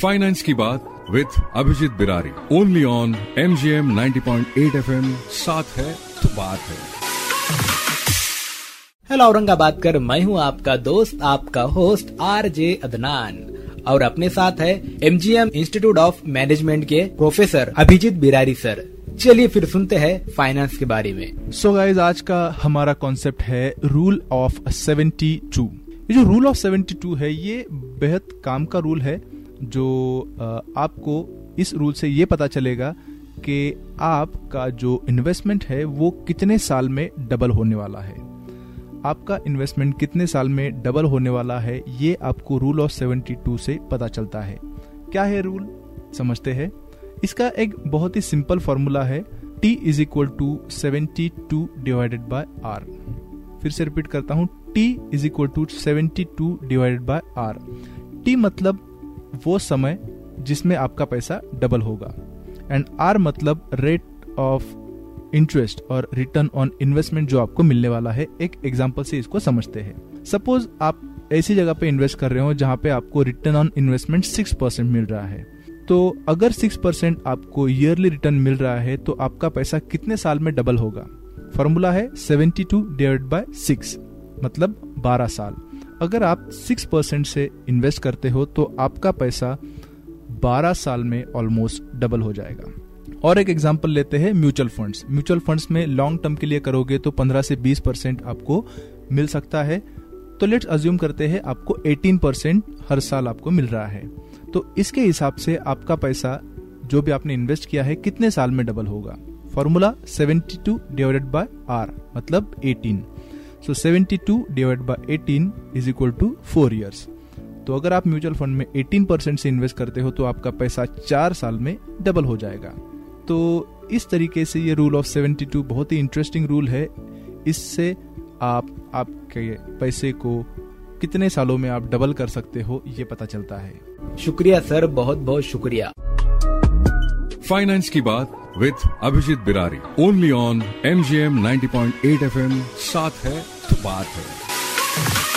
Finance की बात with Abhijeet Birari only on M G M ninety point eight F M साथ है तो बात है। हेलो औरंगाबाद कर मैं हूँ आपका दोस्त आपका होस्ट आर जे अदनान और अपने साथ है M G M institute of management के प्रोफेसर अभिजीत बिरारी सर चलिए फिर सुनते हैं फाइनेंस के बारे में। सो so गाइज़ आज का हमारा कॉन्सेप्ट है रूल ऑफ़ 72 ये जो रूल ऑफ़ 72 है ये बेहद काम का रूल है। जो आपको इस रूल से ये पता चलेगा कि आपका जो इन्वेस्टमेंट है वो कितने साल में डबल होने वाला है। आपका इन्वेस्टमेंट कितने साल में डबल होने वाला है, ये आपको रूल ऑफ़ 72 से पता चलता है। क्या है रूल समझते हैं। इसका एक बहुत ही सिंपल फॉर्मूला है, T is equal to seventy two divided by R फिर से रिपीट करता हूँ, T is equal to seventy two divided by R T मतलब वो समय जिसमें आपका पैसा डबल होगा। एंड आर मतलब रेट ऑफ़ इंटरेस्ट और रिटर्न ऑन इन्वेस्टमेंट जो आपको मिलने वाला है, एक एग्ज़ाम्पल से इसको समझते हैं। सपोज़ आप ऐसी जगह पे इन्वेस्ट कर रहे हो जहाँ पे आपको return on investment six percent मिल रहा है। तो अगर सिक्स परसेंट आपको ईयरली रिटर्न मिल रहा है तो आपका पैसा कितने साल में डबल होगा? फॉर्मूला है seventy two divide by six मतलब बारह साल। अगर आप सिक्स परसेंट से इन्वेस्ट करते हो तो आपका पैसा बारह साल में ऑलमोस्ट डबल हो जाएगा। और एक एग्ज़ाम्पल लेते हैं म्यूचुअल फंड्स म्यूचुअल फंड्स में लॉन्ग टर्म के लिए करोगे तो 15 से 20 परसेंट आपको मिल सकता है। तो लेट्स अज्यूम करते हैं आपको 18 परसेंट हर साल आपको मिल रहा है। तो इसके हिसाब से आपका पैसा जो भी आपने इन्वेस्ट किया है, कितने साल में डबल होगा? Formula 72 to divided by R मतलब 18 so so 72 to divide by 18 is equal to four years तो अगर आप म्यूचुअल फंड में 18 परसेंट से इन्वेस्ट करते हो तो आपका पैसा चार साल में डबल हो जाएगा। तो इस तरीके से ये रूल ऑफ़ 72 बहुत ही इंटरेस्टिंग रूल है। इससे आप आपके पैसे को कितने सालों में आप डबल कर सकते हो ये पता चलता है। शुक्रिया सर। बहुत बहुत शुक्रिया। फाइनेंस की बात with Abhijit Birari. Only on MGM F M साथ है तो बात है।